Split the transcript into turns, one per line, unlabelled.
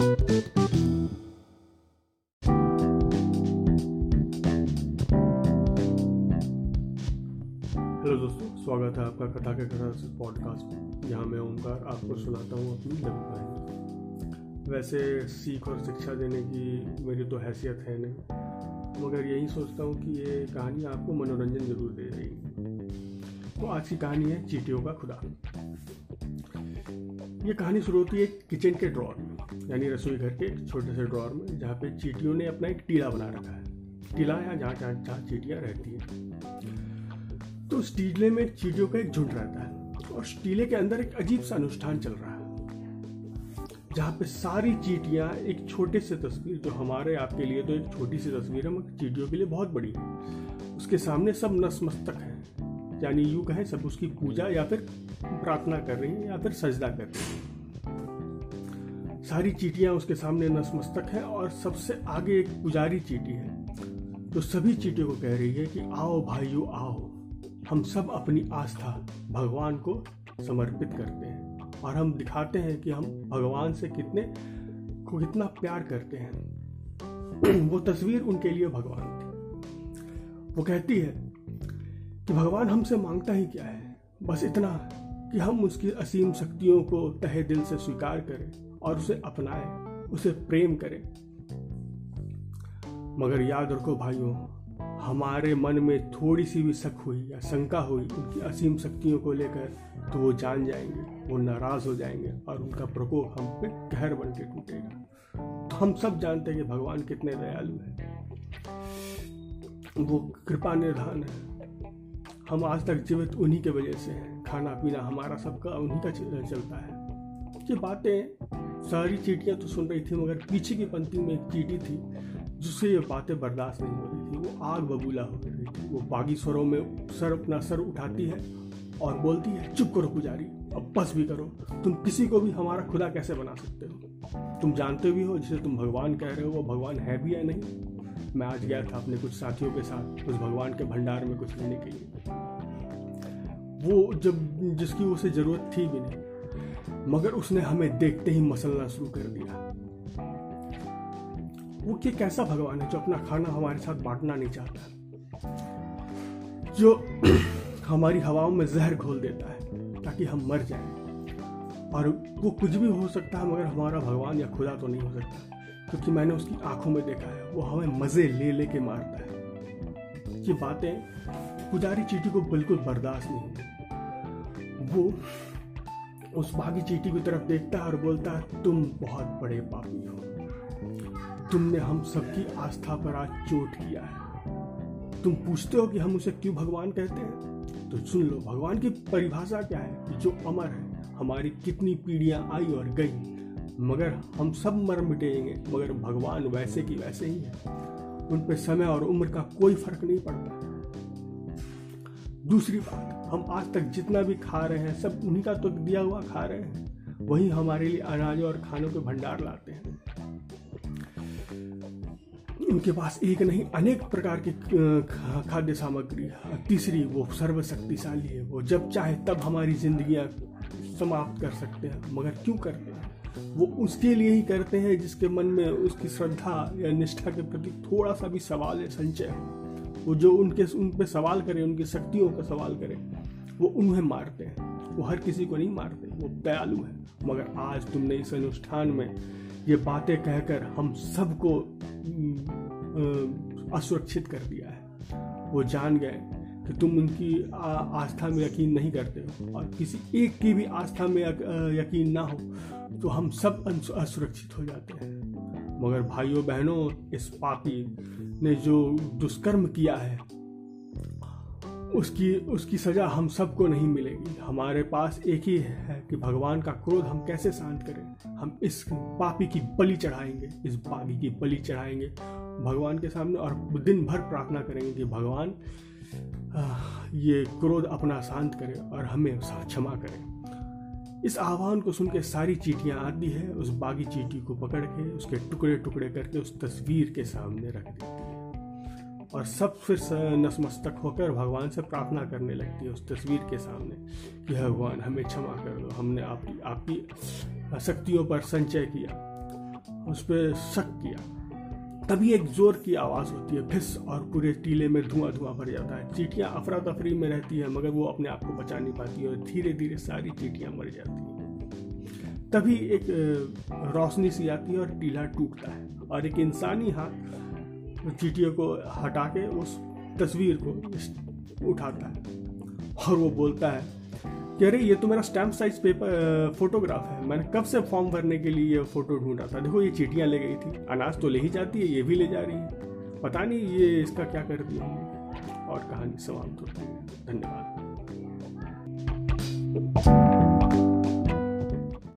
Hello दोस्तों, स्वागत है आपका कथा के कथा पॉडकास्ट में, जहाँ मैं ओमकार आपको सुनाता हूँ अपनी कहानी वैसे सीख और शिक्षा देने की मेरी तो हैसियत है नहीं, मगर यही सोचता हूँ कि ये कहानी आपको मनोरंजन ज़रूर दे देगी तो आज की कहानी है चीटियों का खुदा। ये कहानी शुरू होती है किचन के ड्रॉर यानी रसोई घर के एक छोटे से ड्रॉर में, जहाँ पे चीटियों ने अपना एक टीला बना रखा है। टीला या जहाँ जहाँ जहाँ चीटियाँ रहती हैं। तो उस टीले में चीटियों का एक झुंड रहता है और उस टीले के अंदर एक अजीब सा अनुष्ठान चल रहा है, जहाँ पे सारी चीटियाँ एक छोटे से तस्वीर, जो हमारे आपके लिए तो एक छोटी सी तस्वीर है, मगर चीटियों के लिए बहुत बड़ी है। उसके सामने सब नसमस्तक है, यानी यूँ कहें सब उसकी पूजा या फिर प्रार्थना कर रही हैं या फिर सजदा कर रही हैं। सारी चीटियाँ उसके सामने नसमस्तक है और सबसे आगे एक पुजारी चीटी है तो सभी चीटियों को कह रही है कि आओ भाइयों, आओ। हम सब अपनी आस्था भगवान को समर्पित करते हैं और हम दिखाते हैं कि हम भगवान से कितने, को कितना प्यार करते हैं। वो तस्वीर उनके लिए भगवान थी वो कहती है कि भगवान हमसे माँगता ही क्या है? बस इतना कि हम उसकी असीम शक्तियों को तहे दिल से स्वीकार करें। और उसे अपनाए, उसे प्रेम करें। मगर याद रखो भाइयों, हमारे मन में थोड़ी सी भी शक हुई या शंका हुई, उनकी असीम शक्तियों को लेकर तो वो जान जाएँगे, वो नाराज़ हो जाएँगे और उनका प्रकोप हम पे कहर बन के टूटेगा। तो हम सब जानते हैं कि भगवान कितने दयालु हैं। वो कृपा निर्धान है। हम आज तक जीवित उन्हीं के वजह से हैं। खाना पीना हमारा सबका उन्हीं का चलता है। ये बातें सारी चीटियाँ तो सुन रही थी, मगर पीछे की पंक्ति में एक चीटी थी, जिससे ये बातें बर्दाश्त नहीं हो रही थी। वो आग बबूला हो रही थी। वो बागी स्वरों में सर अपना सर उठाती है और बोलती है, चुप करो पुजारी, अब बस भी करो। तुम किसी को भी हमारा खुदा कैसे बना सकते हो? तुम जानते भी हो, जिसे तुम भगवान कह रहे हो, वो भगवान है भी या नहीं? मैं आज गया था अपने कुछ साथियों के साथ, उस भगवान के भंडार में कुछ लेने के लिए। वो जब, जिसकी उसे ज़रूरत थी भी नहीं मगर उसने हमें देखते ही मसलना शुरू कर दिया। वो कि कैसा भगवान है जो अपना खाना हमारे साथ बांटना नहीं चाहता? जो हमारी हवाओं में जहर घोल देता है ताकि हम मर जाएँ। और वो कुछ भी हो सकता है, मगर हमारा भगवान या खुदा तो नहीं हो सकता। क्योंकि मैंने उसकी आँखों में देखा है, वो हमें मज़े ले ले के मारता है। ये बातें पुजारी चीटी को बिल्कुल बर्दाश्त नहीं वो उस बागी चीटी की तरफ़ देखता है और बोलता है, तुम बहुत बड़े पापी हो। तुमने हम सबकी आस्था पर आज चोट किया है। तुम पूछते हो कि हम उसे क्यों भगवान कहते हैं? तो सुन लो, भगवान की परिभाषा क्या है? कि जो अमर है, हमारी कितनी पीढ़ियाँ आई और गई, मगर हम सब मर मिटेंगे, मगर भगवान वैसे की वैसे ही है। उन पर समय और उम्र का कोई फ़र्क नहीं पड़ता। दूसरी बात, हम आज तक जितना भी खा रहे हैं, सब उन्हीं का तो दिया हुआ खा रहे हैं। वही हमारे लिए अनाजों और खानों के भंडार लाते हैं। उनके पास एक नहीं, अनेक प्रकार की खाद्य सामग्री है। तीसरी, वो सर्वशक्तिशाली है। वो जब चाहे तब हमारी जिंदगियाँ समाप्त कर सकते हैं, मगर क्यों करते हैं? वो उसके लिए ही करते हैं जिसके मन में उसकी श्रद्धा या निष्ठा के प्रति थोड़ा सा भी सवाल है संचय हो। वो जो उनके, उन पर सवाल करे, उनकी शक्तियों का सवाल करे, वो उन्हें मारते हैं। वो हर किसी को नहीं मारते, वो दयालु है। मगर आज तुमने इस अनुष्ठान में ये बातें कहकर हम सबको असुरक्षित कर दिया है। वो जान गए कि तुम उनकी आस्था में यकीन नहीं करते हो और किसी एक की भी आस्था में यकीन ना हो तो हम सब असुरक्षित हो जाते हैं। मगर भाइयों बहनों, इस पापी ने जो दुष्कर्म किया है, उसकी उसकी सजा हम सबको नहीं मिलेगी। हमारे पास एक ही है कि भगवान का क्रोध हम कैसे शांत करें? हम इस पापी की बलि चढ़ाएँगे, इस बागी की बलि चढ़ाएँगे, भगवान के सामने और दिन भर प्रार्थना करेंगे कि भगवान ये क्रोध अपना शांत करे और हमें क्षमा करे। इस आह्वान को सुन के सारी चीटियाँ आती है, उस बागी चीटी को पकड़ के, उसके टुकड़े टुकड़े करके उस तस्वीर के सामने रख देती है। और सब फिर नसमस्तक होकर भगवान से प्रार्थना करने लगती है उस तस्वीर के सामने कि, भगवान, हमें क्षमा कर दो, हमने आपकी आपकी शक्तियों पर संचय किया, उस पर शक किया। तभी एक ज़ोर की आवाज़ होती है, फिस, और पूरे टीले में धुआँ धुआँ भर जाता है। चीटियाँ अफरा तफरी में रहती है, मगर वो अपने आप को बचा नहीं पाती और धीरे धीरे सारी चीटियाँ मर जाती हैं। तभी एक रोशनी सी आती है और टीला टूटता है, और एक इंसानी हाथ चीटियों को हटा के उस तस्वीर को उठाता है, और वो बोलता है कि अरे ये तो मेरा स्टैम्प साइज़ पेपर फोटोग्राफ है। मैंने कब से फॉर्म भरने के लिए ये फ़ोटो ढूंढा था? देखो, ये चीटियाँ ले गई थी। अनाज तो ले ही जाती है, ये भी ले जा रही है। पता नहीं ये इसका क्या कर दिया और कहानी समाप्त होती है। धन्यवाद।